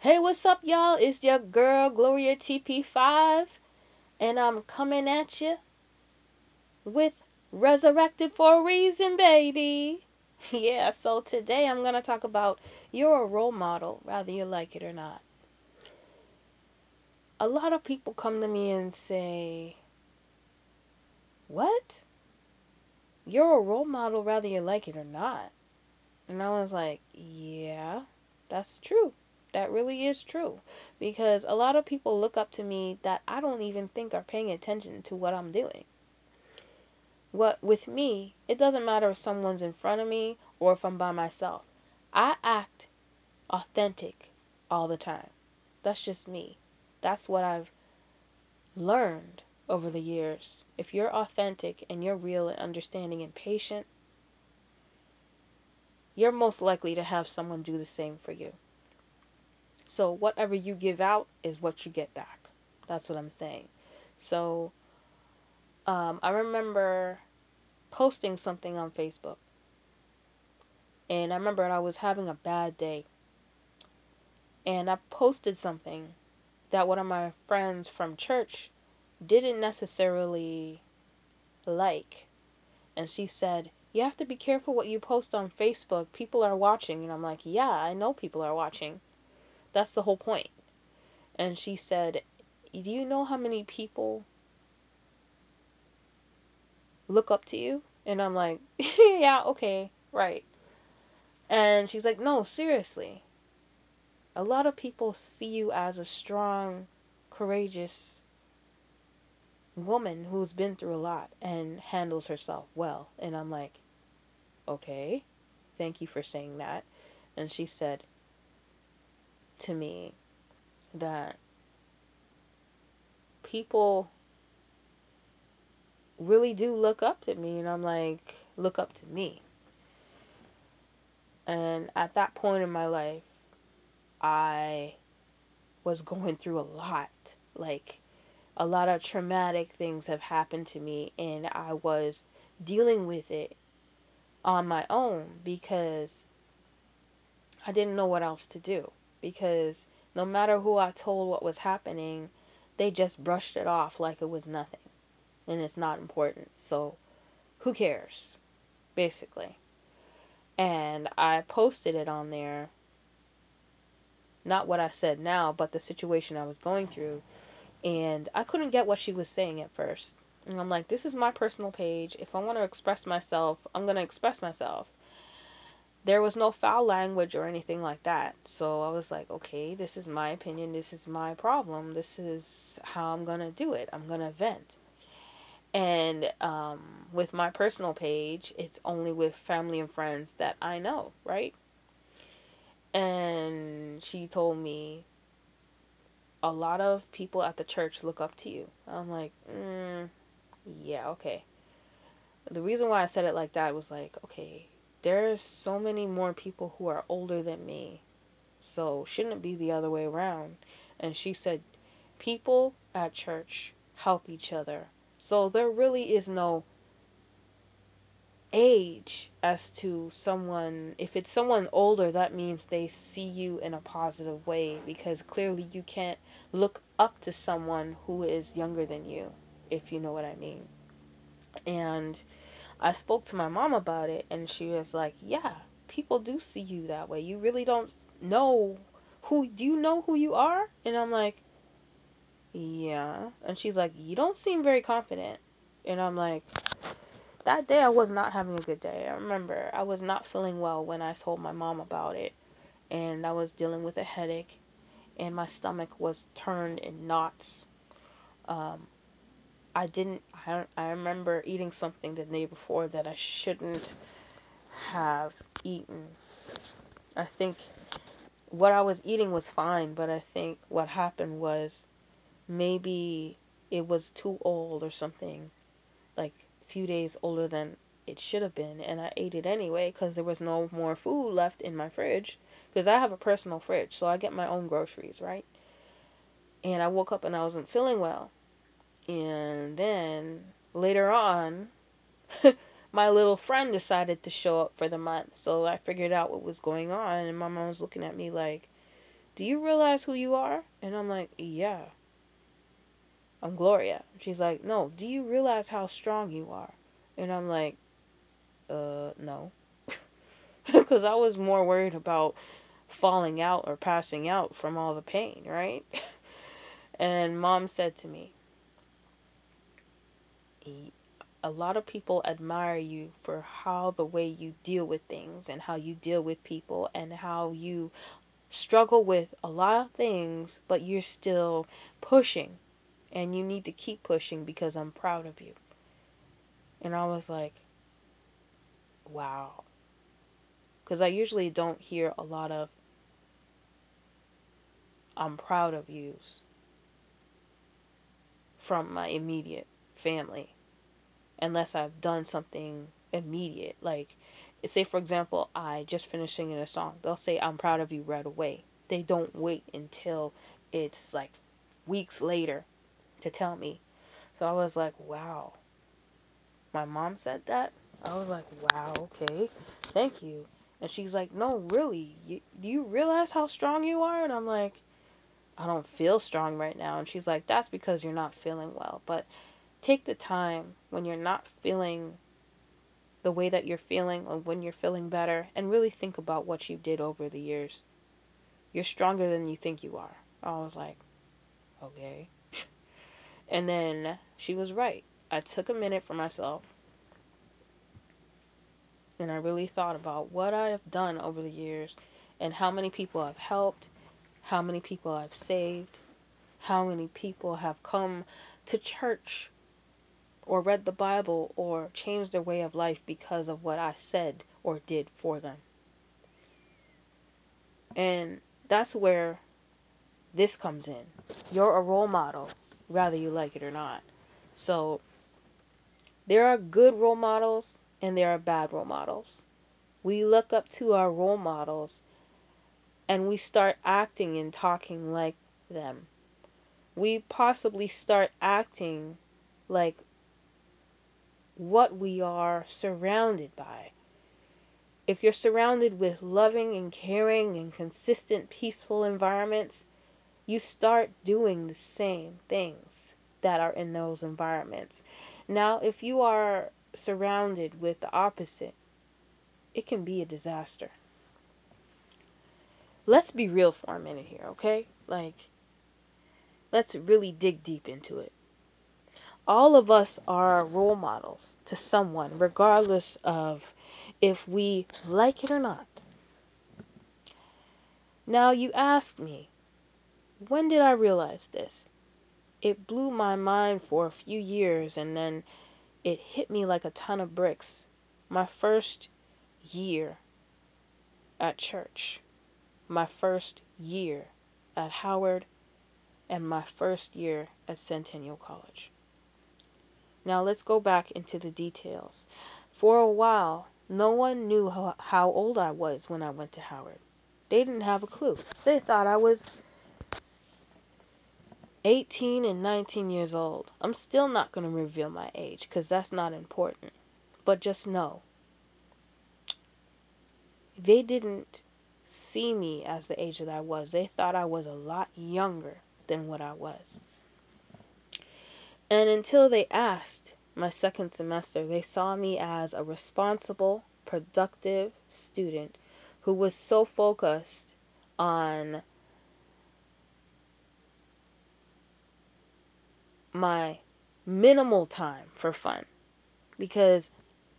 Hey, what's up, y'all? It's your girl, Gloria TP5, and I'm coming at you with Resurrected for a Reason, baby. Yeah, so today I'm going to talk about you're a role model, whether you like it or not. A lot of people come to me and say, What? You're a role model, whether you like it or not. And I was like, Yeah, that's true. That really is true. Because a lot of people look up to me that I don't even think are paying attention to what I'm doing. What with me, it doesn't matter if someone's in front of me or if I'm by myself. I act authentic all the time. That's just me. That's what I've learned over the years. If you're authentic and you're real and understanding and patient, you're most likely to have someone do the same for you. So whatever you give out is what you get back. That's what I'm saying. So um, I remember posting something on Facebook. And I remember I was having a bad day. And I posted something that one of my friends from church didn't necessarily like. And she said, You have to be careful what you post on Facebook. People are watching. And I'm like, Yeah, I know people are watching. That's the whole point. And she said, Do you know how many people look up to you? And I'm like, Yeah, okay, right. And she's like, No, seriously. A lot of people see you as a strong, courageous woman who's been through a lot and handles herself well. And I'm like, Okay, thank you for saying that. And she said to me that people really do look up to me. And I'm like, look up to me. And at that point in my life, I was going through a lot. Like, a lot of traumatic things have happened to me, and I was dealing with it on my own because I didn't know what else to do. Because no matter who I told what was happening, they just brushed it off like it was nothing and it's not important. So, who cares? Basically. And I posted it on there. Not what I said now, but the situation I was going through. And I couldn't get what she was saying at first. And I'm like, this is my personal page. If I want to express myself, I'm going to express myself. There was no foul language or anything like that. So I was like, okay, this is my opinion. This is my problem. This is how I'm going to do it. I'm going to vent. And um, with my personal page, it's only with family and friends that I know, right? And she told me a lot of people at the church look up to you. I'm like, mm, yeah, okay. The reason why I said it like that was like, okay, there's so many more people who are older than me. So shouldn't it be the other way around? And she said, people at church help each other. So there really is no age as to someone if it's someone older that means they see you in a positive way because clearly you can't look up to someone who is younger than you if you know what I mean and I spoke to my mom about it and she was like yeah people do see you that way you really don't know who do you know who you are and I'm like yeah and she's like you don't seem very confident and I'm like that day I was not having a good day. I remember I was not feeling well when I told my mom about it, and I was dealing with a headache, and my stomach was turned in knots. Um, I didn't. I, I remember eating something the day before that I shouldn't have eaten. I think what I was eating was fine, but I think what happened was maybe it was too old or something like a few days older than it should have been and I ate it anyway because there was no more food left in my fridge because I have a personal fridge so I get my own groceries right and I woke up and I wasn't feeling well and then later on my little friend decided to show up for the month so I figured out what was going on and my mom was looking at me like Do you realize who you are? And I'm like, Yeah, I'm Gloria. She's like, No, do you realize how strong you are? And I'm like, Uh, no. Because I was more worried about falling out or passing out from all the pain, right? and mom said to me, a lot of people admire you for how the way you deal with things and how you deal with people and how you struggle with a lot of things, but you're still pushing and you need to keep pushing because I'm proud of you. And I was like, wow. Because I usually don't hear a lot of I'm proud of yous from my immediate family unless I've done something immediate. Like, say, for example, I just finished singing a song. They'll say, I'm proud of you right away. They don't wait until it's like weeks later to tell me. So I was like, wow. My mom said that. I was like, wow, okay. Thank you. And she's like, no, really. You, do you realize how strong you are? And I'm like, I don't feel strong right now. And she's like, that's because you're not feeling well. But take the time when you're not feeling the way that you're feeling or when you're feeling better and really think about what you did over the years. You're stronger than you think you are. I was like, okay. And then she was right. I took a minute for myself and I really thought about what I have done over the years and how many people I've helped, how many people I've saved, how many people have come to church or read the Bible or changed their way of life because of what I said or did for them. And that's where this comes in. You're a role model, whether you like it or not. So there are good role models and there are bad role models. We look up to our role models and we start acting and talking like them. We possibly start acting like what we are surrounded by. If you're surrounded with loving and caring and consistent, peaceful environments, you start doing the same things that are in those environments. Now, if you are surrounded with the opposite, it can be a disaster. Let's be real for a minute here, okay? Like, let's really dig deep into it. All of us are role models to someone, regardless of if we like it or not. Now, you ask me, when did I realize this? It blew my mind for a few years and then it hit me like a ton of bricks. My first year at church, my first year at Howard, and my first year at Centennial College. Now let's go back into the details. For a while, no one knew how, old I was when I went to Howard. They didn't have a clue. They thought I was 18 and 19 years old. I'm still not going to reveal my age because that's not important. But just know they didn't see me as the age that I was. They thought I was a lot younger than what I was. And until they asked my second semester, they saw me as a responsible, productive student who was so focused on my minimal time for fun because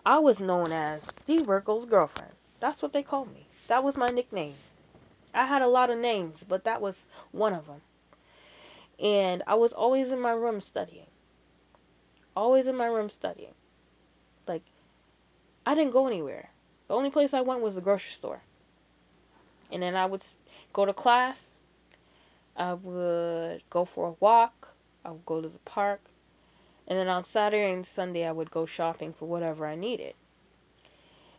I was known as Steve Urkel's girlfriend. That's what they called me. That was my nickname. I had a lot of names, but that was one of them. And I was always in my room studying. Always in my room studying. Like, I didn't go anywhere. The only place I went was the grocery store. And then I would go to class. I would go for a walk. I would go to the park. And then on Saturday and Sunday, I would go shopping for whatever I needed.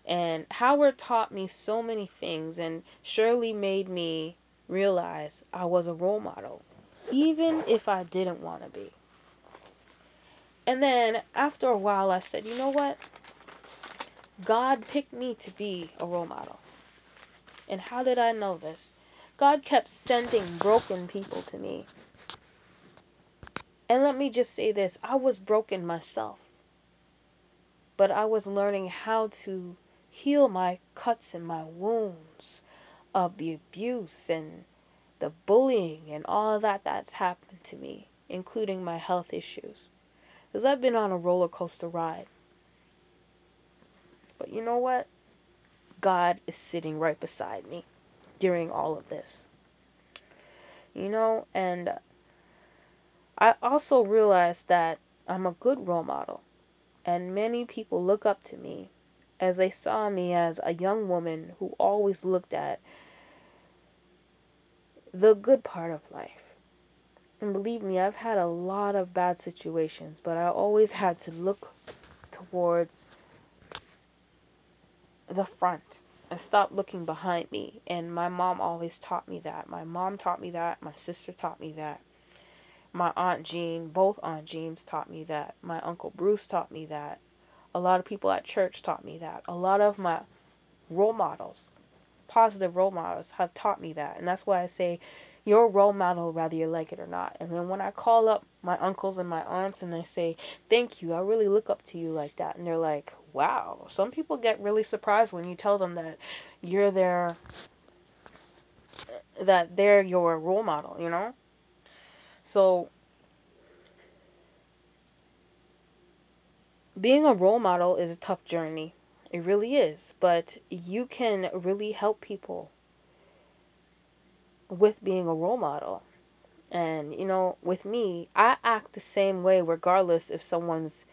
And Howard taught me so many things and surely made me realize I was a role model, even if I didn't want to be. And then after a while, I said, you know what? God picked me to be a role model. And how did I know this? God kept sending broken people to me. And let me just say this I was broken myself, but I was learning how to heal my cuts and my wounds of the abuse and the bullying and all that that's happened to me, including my health issues. Because I've been on a roller coaster ride. But you know what? God is sitting right beside me during all of this. You know, and I also realized that I'm a good role model, and many people look up to me as they saw me as a young woman who always looked at the good part of life. And believe me, I've had a lot of bad situations, but I always had to look towards the front and stop looking behind me. And my mom always taught me that. My mom taught me that. My sister taught me that. My Aunt Jean, both Aunt Jeans taught me that. My Uncle Bruce taught me that. A lot of people at church taught me that. A lot of my role models, positive role models, have taught me that. And that's why I say you're a role model whether you like it or not. And then when I call up my uncles and my aunts and they say, Thank you, I really look up to you like that. And they're like, Wow. Some people get really surprised when you tell them that you're their that they're your role model, you know? So being a role model is a tough journey. It really is. But you can really help people with being a role model. And, you know, with me, I act the same way regardless if someone's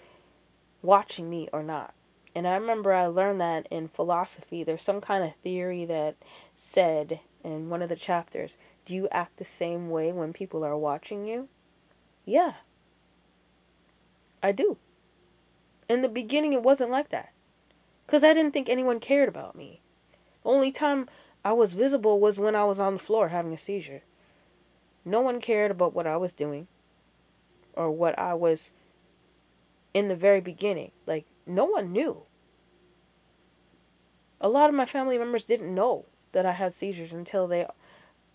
watching me or not. And I remember I learned that in philosophy. There's some kind of theory that said in one of the chapters, do you act the same way when people are watching you? Yeah, I do. In the beginning, it wasn't like that. Because I didn't think anyone cared about me. Only time I was visible was when I was on the floor having a seizure. No one cared about what I was doing or what I was in the very beginning. Like, no one knew. A lot of my family members didn't know that I had seizures until they,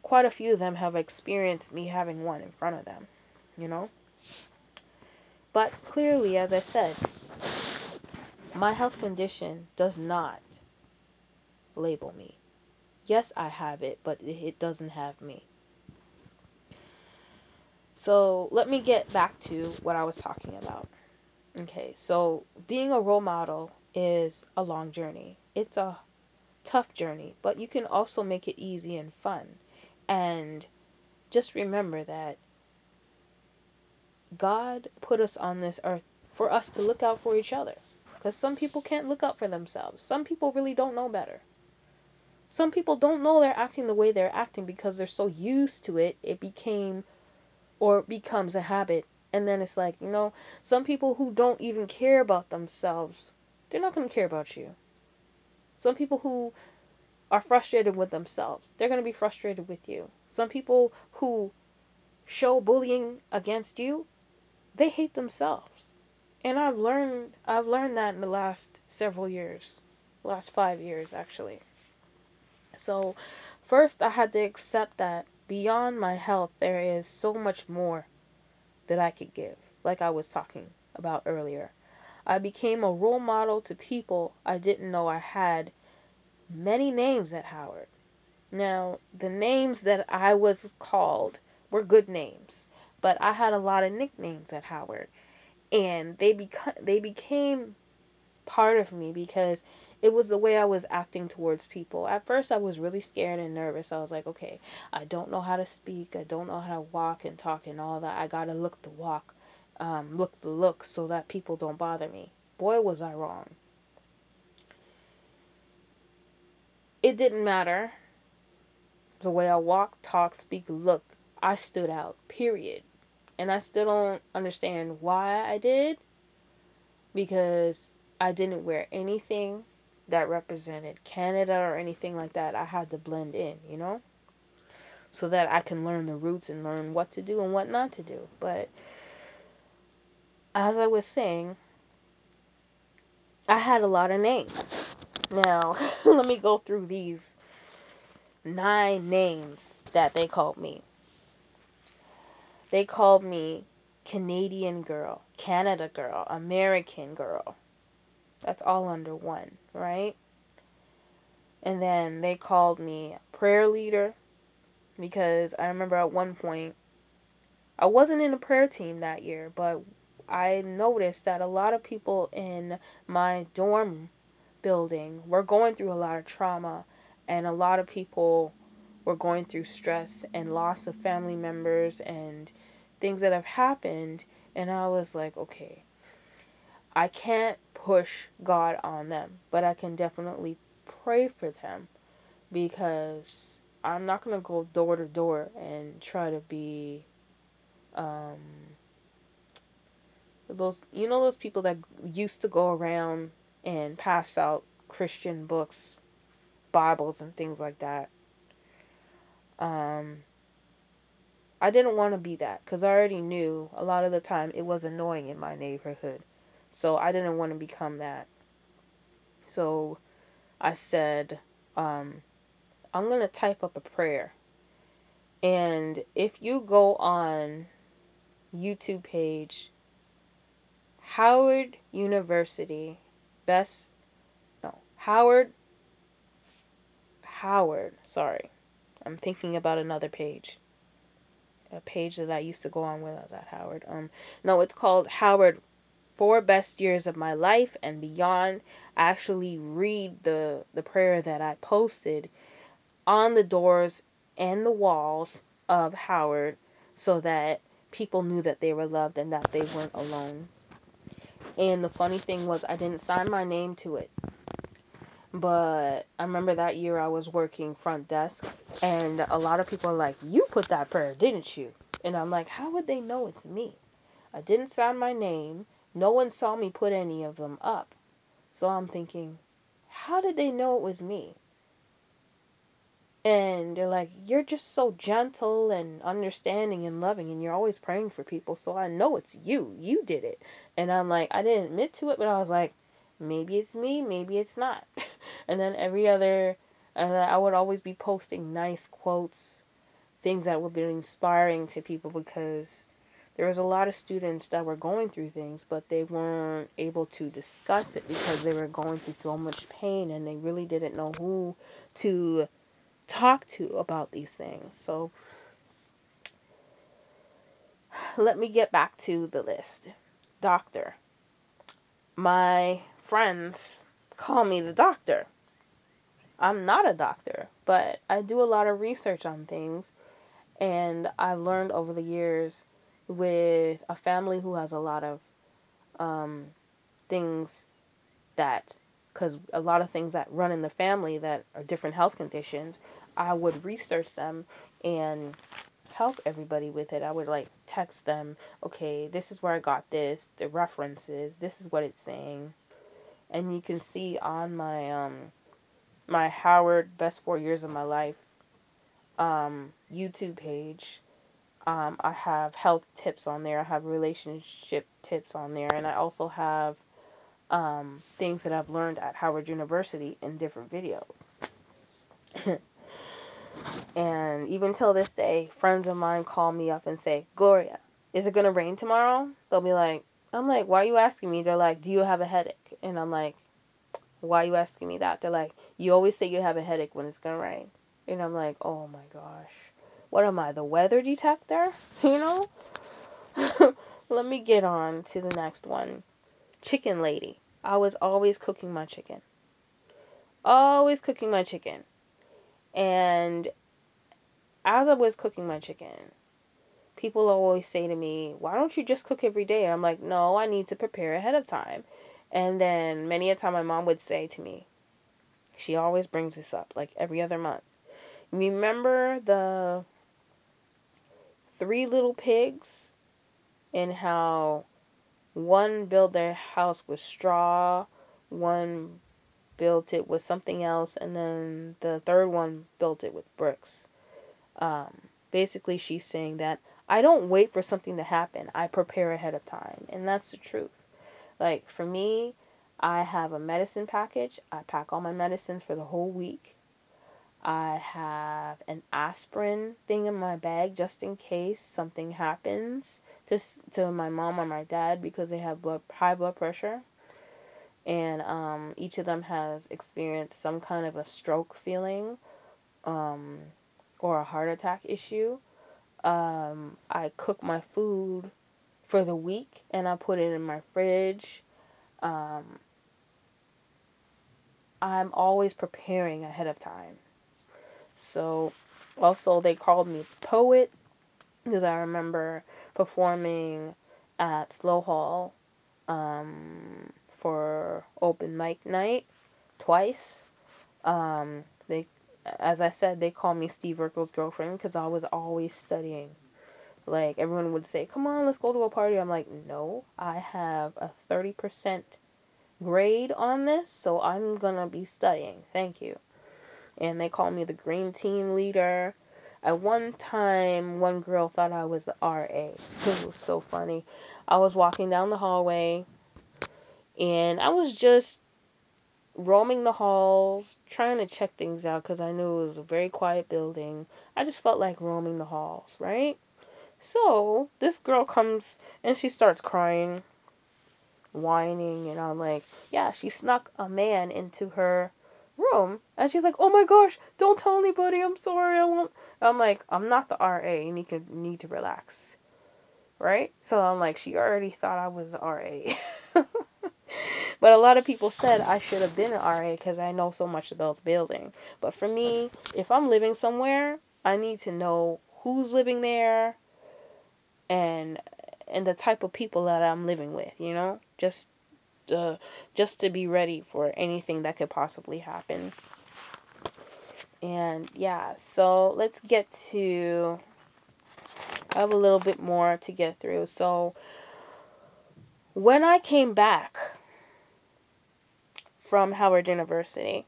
quite a few of them have experienced me having one in front of them, you know? But clearly, as I said, my health condition does not label me. Yes, I have it, but it doesn't have me. So let me get back to what I was talking about. Okay, so being a role model is a long journey. It's a tough journey, but you can also make it easy and fun. And just remember that God put us on this earth for us to look out for each other. Because some people can't look out for themselves. Some people really don't know better. Some people don't know they're acting the way they're acting because they're so used to it, it became or becomes a habit. And then it's like, you know, some people who don't even care about themselves, they're not going to care about you. Some people who are frustrated with themselves, they're going to be frustrated with you. Some people who show bullying against you, they hate themselves. And I've learned I've learned that in the last several years. Last 5 years actually. So, first I had to accept that beyond my health there is so much more that I could give, like I was talking about earlier. I became a role model to people I didn't know I had many names at Howard. Now, the names that I was called were good names, but I had a lot of nicknames at Howard, and they beca- they became part of me because it was the way I was acting towards people. At first, I was really scared and nervous. I was like, okay, I don't know how to speak, I don't know how to walk and talk and all that. I gotta look the walk, um, look the look so that people don't bother me. Boy, was I wrong. It didn't matter the way I walk, talk, speak, look. I stood out, period. And I still don't understand why I did because I didn't wear anything that represented Canada or anything like that. I had to blend in, you know? So that I can learn the roots and learn what to do and what not to do. But as I was saying, I had a lot of names. Now, let me go through these nine names that they called me. They called me Canadian girl, Canada girl, American girl. That's all under one, right? And then they called me prayer leader because I remember at one point I wasn't in a prayer team that year, but I noticed that a lot of people in my dorm building were going through a lot of trauma and a lot of people were going through stress and loss of family members and things that have happened and I was like, okay, I can't push God on them, but I can definitely pray for them because I'm not going to go door to door and try to be um those you know those people that used to go around and pass out Christian books, Bibles and things like that. Um I didn't want to be that cuz I already knew a lot of the time it was annoying in my neighborhood. So I didn't want to become that. So I said um I'm going to type up a prayer. And if you go on YouTube page Howard University best no Howard Howard sorry I'm thinking about another page a page that I used to go on when I was at Howard um no it's called Howard four best years of my life and beyond actually read the the prayer that I posted on the doors and the walls of Howard so that people knew that they were loved and that they weren't alone and the funny thing was I didn't sign my name to it But I remember that year I was working front desk, and a lot of people are like, You put that prayer, didn't you? And I'm like, How would they know it's me? I didn't sign my name. No one saw me put any of them up. So I'm thinking, How did they know it was me? And they're like, You're just so gentle and understanding and loving, and you're always praying for people. So I know it's you. You did it. And I'm like, I didn't admit to it, but I was like, Maybe it's me, maybe it's not. and then every other, I would always be posting nice quotes, things that would be inspiring to people because there was a lot of students that were going through things, but they weren't able to discuss it because they were going through so much pain and they really didn't know who to talk to about these things. So let me get back to the list. Doctor. My friends call me the doctor. I'm not a doctor, but I do a lot of research on things and I've learned over the years with a family who has a lot of um, things that because a lot of things that run in the family that are different health conditions, I would research them and help everybody with it. I would like text them, okay, this is where I got this, the references, this is what it's saying. And you can see on my um my Howard best 4 years of my life um YouTube page, um I have health tips on there, I have relationship tips on there, and I also have um things that I've learned at Howard University in different videos. And even till this day, friends of mine call me up and say, Gloria, is it going to rain tomorrow? They'll be like, I'm like, why are you asking me? They're like, do you have a headache? And I'm like, why are you asking me that? They're like, you always say you have a headache when it's going to rain. And I'm like, oh my gosh. What am I, the weather detector? You know? Let me get on to the next one. Chicken lady. I was always cooking my chicken. Always cooking my chicken. And as I was cooking my chicken, people always say to me, Why don't you just cook every day? And I'm like, No, I need to prepare ahead of time. And then many a time my mom would say to me, she always brings this up like every other month. Remember the three little pigs and how one built their house with straw, one built it with something else, and then the third one built it with bricks. Um, basically, she's saying that I don't wait for something to happen, I prepare ahead of time. And that's the truth. Like, for me, I have a medicine package, I pack all my medicines for the whole week. I have an aspirin thing in my bag just in case something happens to to my mom or my dad because they have blood high blood pressure and um, each of them has experienced some kind of a stroke feeling um, or a heart attack issue. Um, I cook my food for the week and I put it in my fridge. Um, I'm always preparing ahead of time. So, also, they called me poet because I remember performing at Slowe Hall um, for open mic night twice. Um, they, as I said, they called me Steve Urkel's girlfriend because I was always studying. Like everyone would say, "Come on, let's go to a party." I'm like, "No, I have a 30% grade on this, so I'm gonna be studying. Thank you." And they call me the green team leader. At one time, one girl thought I was the RA. It was so funny. I was walking down the hallway and I was just roaming the halls, trying to check things out because I knew it was a very quiet building. I just felt like roaming the halls, right? So this girl comes and she starts crying, whining, and I'm like, yeah, she snuck a man into her room. And she's like, oh my gosh, don't tell anybody. I'm sorry. I won't. I'm like, I'm not the RA. You need to, need to relax. Right? So I'm like, she already thought I was the RA. But a lot of people said I should have been an RA because I know so much about the building. But for me, if I'm living somewhere, I need to know who's living there and and the type of people that I'm living with, you know? Just uh, just to be ready for anything that could possibly happen. And yeah, so let's get to I have a little bit more to get through. So when I came back from Howard University,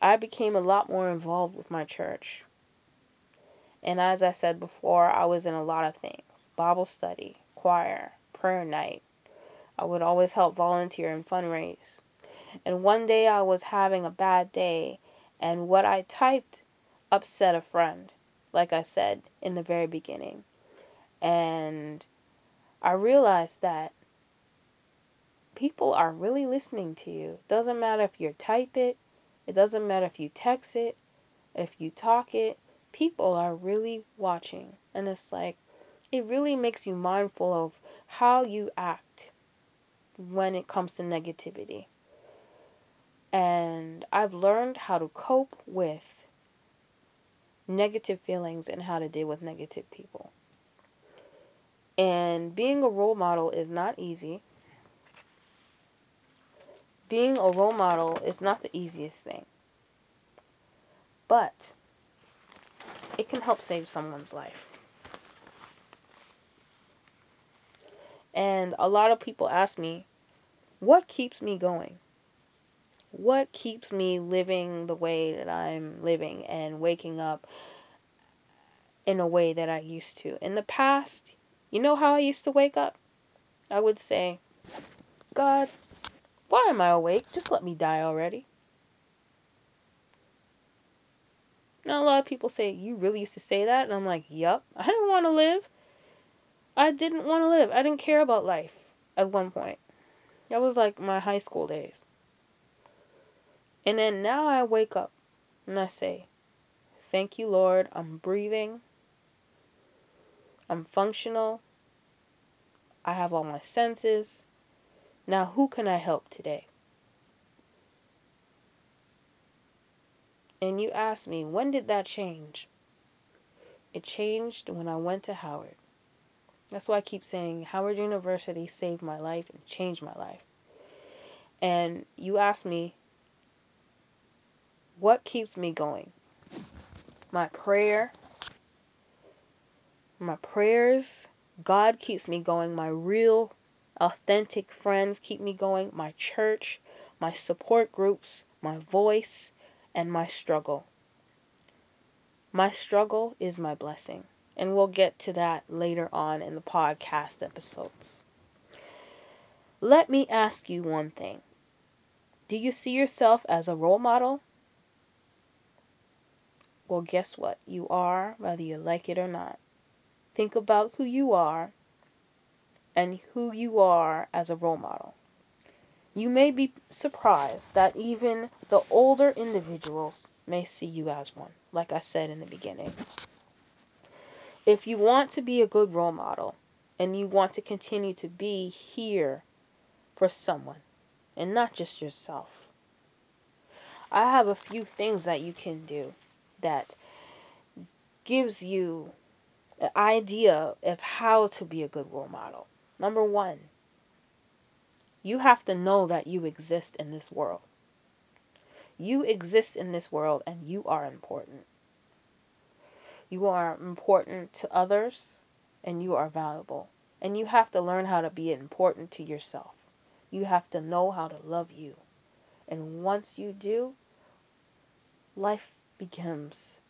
I became a lot more involved with my church. And as I said before, I was in a lot of things Bible study, choir, prayer night. I would always help volunteer and fundraise. And one day I was having a bad day, and what I typed upset a friend, like I said in the very beginning. And I realized that people are really listening to you. Doesn't matter if you type it, it doesn't matter if you text it, if you talk it, people are really watching. And it's like, it really makes you mindful of how you act when it comes to negativity. And I've learned how to cope with negative feelings and how to deal with negative people. And being a role model is not easy. Being a role model is not the easiest thing. But it can help save someone's life. And a lot of people ask me, what keeps me going? What keeps me living the way that I'm living and waking up in a way that I used to? In the past, you know how I used to wake up? I would say, God, why am I awake? Just let me die already. Now, a lot of people say, You really used to say that? And I'm like, Yup. I didn't want to live. I didn't want to live. I didn't care about life at one point. That was like my high school days. And then now I wake up and I say, Thank you, Lord. I'm breathing. I'm functional. I have all my senses. Now, who can I help today? And you ask me, when did that change? It changed when I went to Howard. That's why I keep saying Howard University saved my life and changed my life. And you ask me, what keeps me going? My prayer, my prayers, God keeps me going. My real, authentic friends keep me going. My church, my support groups, my voice, and my struggle. My struggle is my blessing. And we'll get to that later on in the podcast episodes. Let me ask you one thing Do you see yourself as a role model? Well, guess what? You are, whether you like it or not. Think about who you are and who you are as a role model. You may be surprised that even the older individuals may see you as one, like I said in the beginning. If you want to be a good role model and you want to continue to be here for someone and not just yourself, I have a few things that you can do that gives you an idea of how to be a good role model. Number one, you have to know that you exist in this world. You exist in this world and you are important. You are important to others and you are valuable. And you have to learn how to be important to yourself. You have to know how to love you. And once you do, life becomes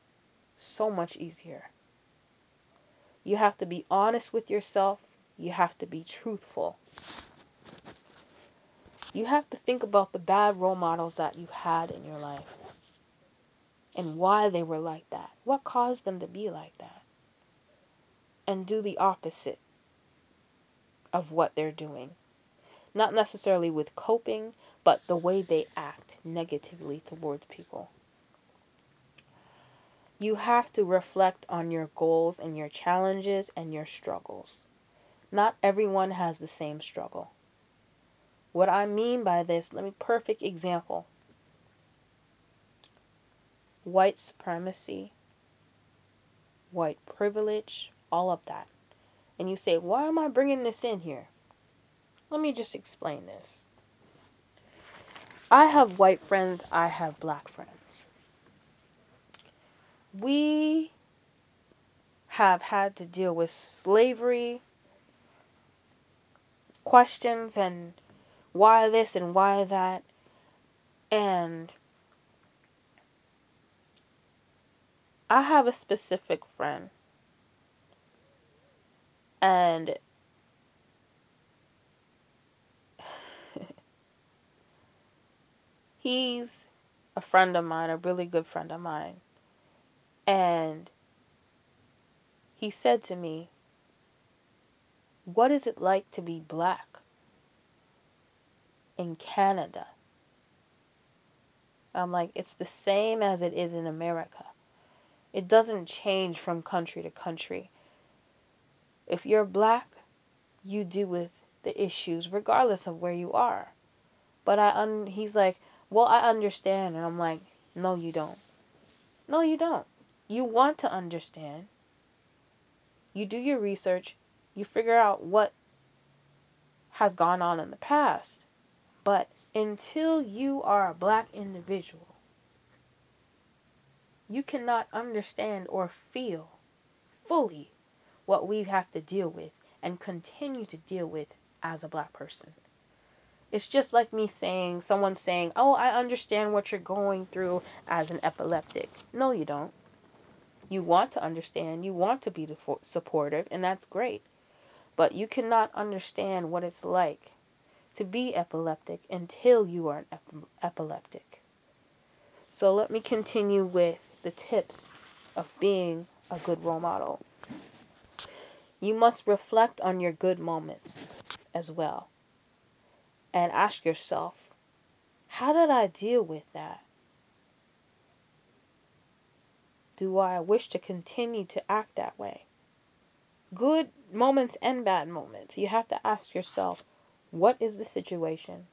so much easier. You have to be honest with yourself. You have to be truthful. You have to think about the bad role models that you had in your life and why they were like that. What caused them to be like that? And do the opposite of what they're doing. Not necessarily with coping, but the way they act negatively towards people. You have to reflect on your goals and your challenges and your struggles. Not everyone has the same struggle. What I mean by this, let me perfect example. White supremacy, white privilege, all of that. And you say, "Why am I bringing this in here?" Let me just explain this. I have white friends, I have black friends. We have had to deal with slavery questions and why this and why that. And I have a specific friend. And he's a friend of mine, a really good friend of mine. And he said to me, What is it like to be black in Canada? I'm like, It's the same as it is in America. It doesn't change from country to country. If you're black, you deal with the issues regardless of where you are. But I un- he's like, "Well, I understand." And I'm like, "No, you don't. No, you don't. You want to understand. You do your research, you figure out what has gone on in the past. But until you are a black individual, you cannot understand or feel fully what we have to deal with and continue to deal with as a black person. It's just like me saying, someone saying, Oh, I understand what you're going through as an epileptic. No, you don't. You want to understand, you want to be supportive, and that's great. But you cannot understand what it's like to be epileptic until you are an ep- epileptic. So let me continue with the tips of being a good role model. You must reflect on your good moments as well and ask yourself, how did I deal with that? Do I wish to continue to act that way? Good moments and bad moments. You have to ask yourself, what is the situation?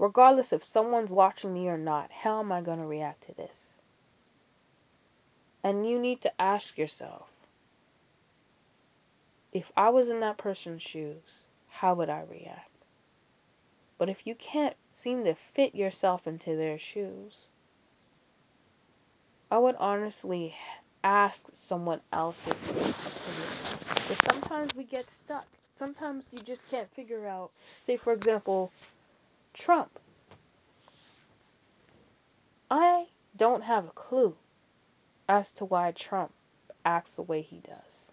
Regardless if someone's watching me or not, how am I going to react to this? And you need to ask yourself, if I was in that person's shoes, how would I react? But if you can't seem to fit yourself into their shoes, I would honestly ask someone else's opinion. Sometimes we get stuck. Sometimes you just can't figure out, say, for example, Trump. I don't have a clue as to why Trump acts the way he does.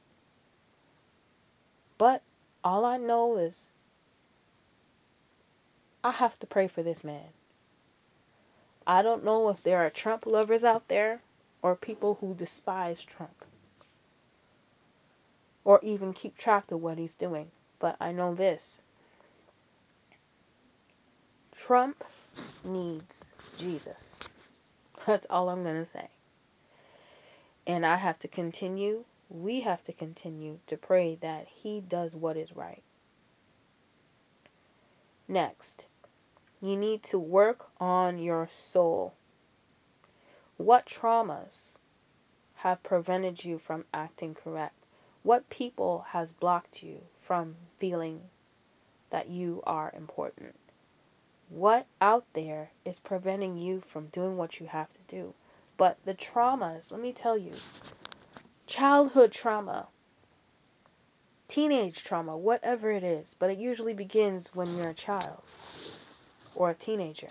But all I know is I have to pray for this man. I don't know if there are Trump lovers out there or people who despise Trump or even keep track of what he's doing. But I know this Trump needs Jesus. That's all I'm going to say. And I have to continue, we have to continue to pray that he does what is right. Next, you need to work on your soul. What traumas have prevented you from acting correct? What people has blocked you from feeling that you are important? What out there is preventing you from doing what you have to do? But the traumas, let me tell you, childhood trauma, teenage trauma, whatever it is, but it usually begins when you're a child or a teenager.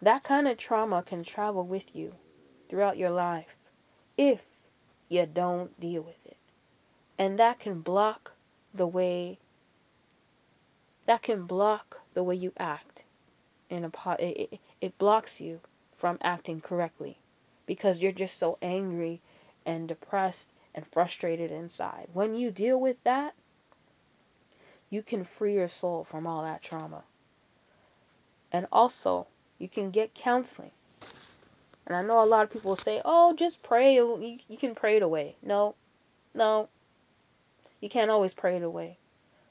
That kind of trauma can travel with you throughout your life if you don't deal with it. And that can block the way that can block the way you act in a it, it, it blocks you from acting correctly because you're just so angry and depressed and frustrated inside. When you deal with that, you can free your soul from all that trauma. And also, you can get counseling. And I know a lot of people say, "Oh, just pray. You, you can pray it away." No, no, you can't always pray it away.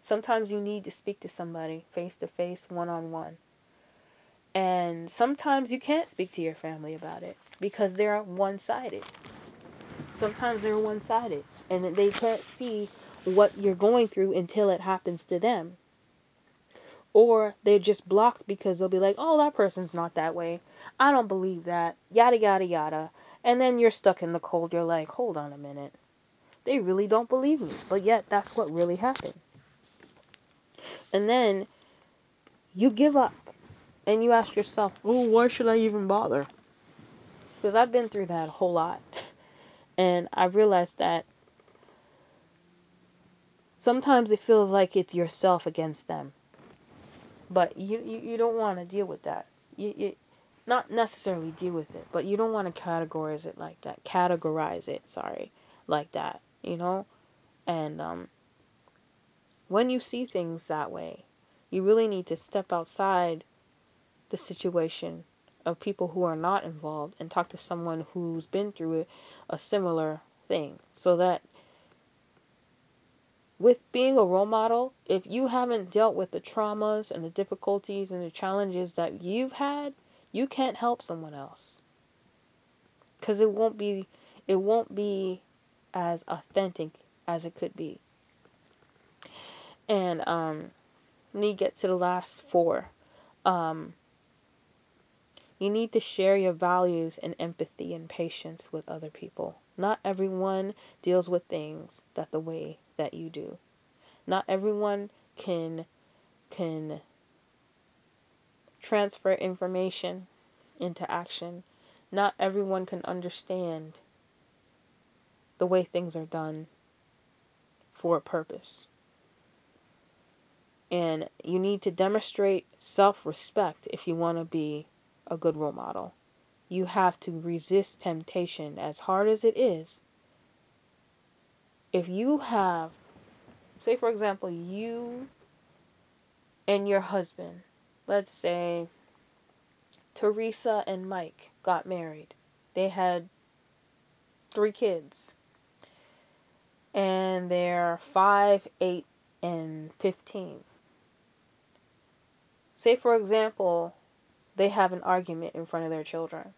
Sometimes you need to speak to somebody face to face, one on one. And sometimes you can't speak to your family about it because they're one sided. Sometimes they're one sided and they can't see what you're going through until it happens to them. Or they're just blocked because they'll be like, oh, that person's not that way. I don't believe that. Yada, yada, yada. And then you're stuck in the cold. You're like, hold on a minute. They really don't believe me. But yet, that's what really happened. And then you give up and you ask yourself, oh, why should I even bother? Because I've been through that a whole lot. And I realized that sometimes it feels like it's yourself against them. But you, you, you don't want to deal with that. You, you not necessarily deal with it, but you don't want to categorize it like that. Categorize it, sorry, like that, you know? And um, when you see things that way, you really need to step outside the situation of people who are not involved and talk to someone who's been through a, a similar thing so that with being a role model, if you haven't dealt with the traumas and the difficulties and the challenges that you've had, you can't help someone else. Cuz it won't be it won't be as authentic as it could be. And um let me get to the last four. Um You need to share your values and empathy and patience with other people. Not everyone deals with things that the way that you do. Not everyone can can transfer information into action. Not everyone can understand the way things are done for a purpose. And you need to demonstrate self respect if you want to be a good role model you have to resist temptation as hard as it is. If you have, say, for example, you and your husband, let's say Teresa and Mike got married, they had three kids, and they're 5, 8, and 15. Say, for example, they have an argument in front of their children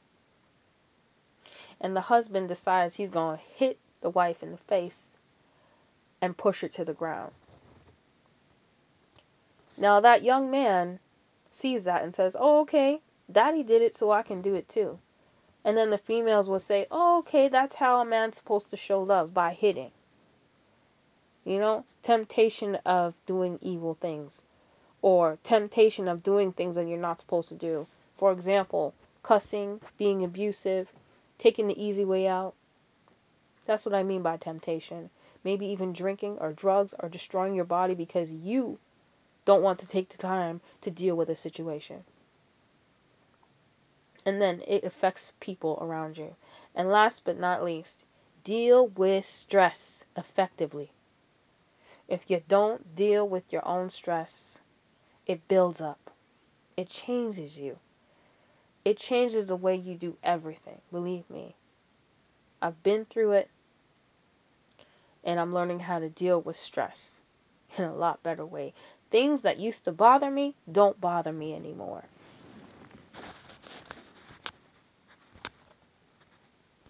and the husband decides he's going to hit the wife in the face and push her to the ground. Now, that young man sees that and says, Oh, okay, daddy did it, so I can do it too. And then the females will say, Oh, okay, that's how a man's supposed to show love by hitting. You know, temptation of doing evil things or temptation of doing things that you're not supposed to do. For example, cussing, being abusive, taking the easy way out. That's what I mean by temptation. Maybe even drinking or drugs or destroying your body because you don't want to take the time to deal with a situation. And then it affects people around you. And last but not least, deal with stress effectively. If you don't deal with your own stress, it builds up. It changes you. It changes the way you do everything. Believe me. I've been through it and I'm learning how to deal with stress in a lot better way. Things that used to bother me don't bother me anymore.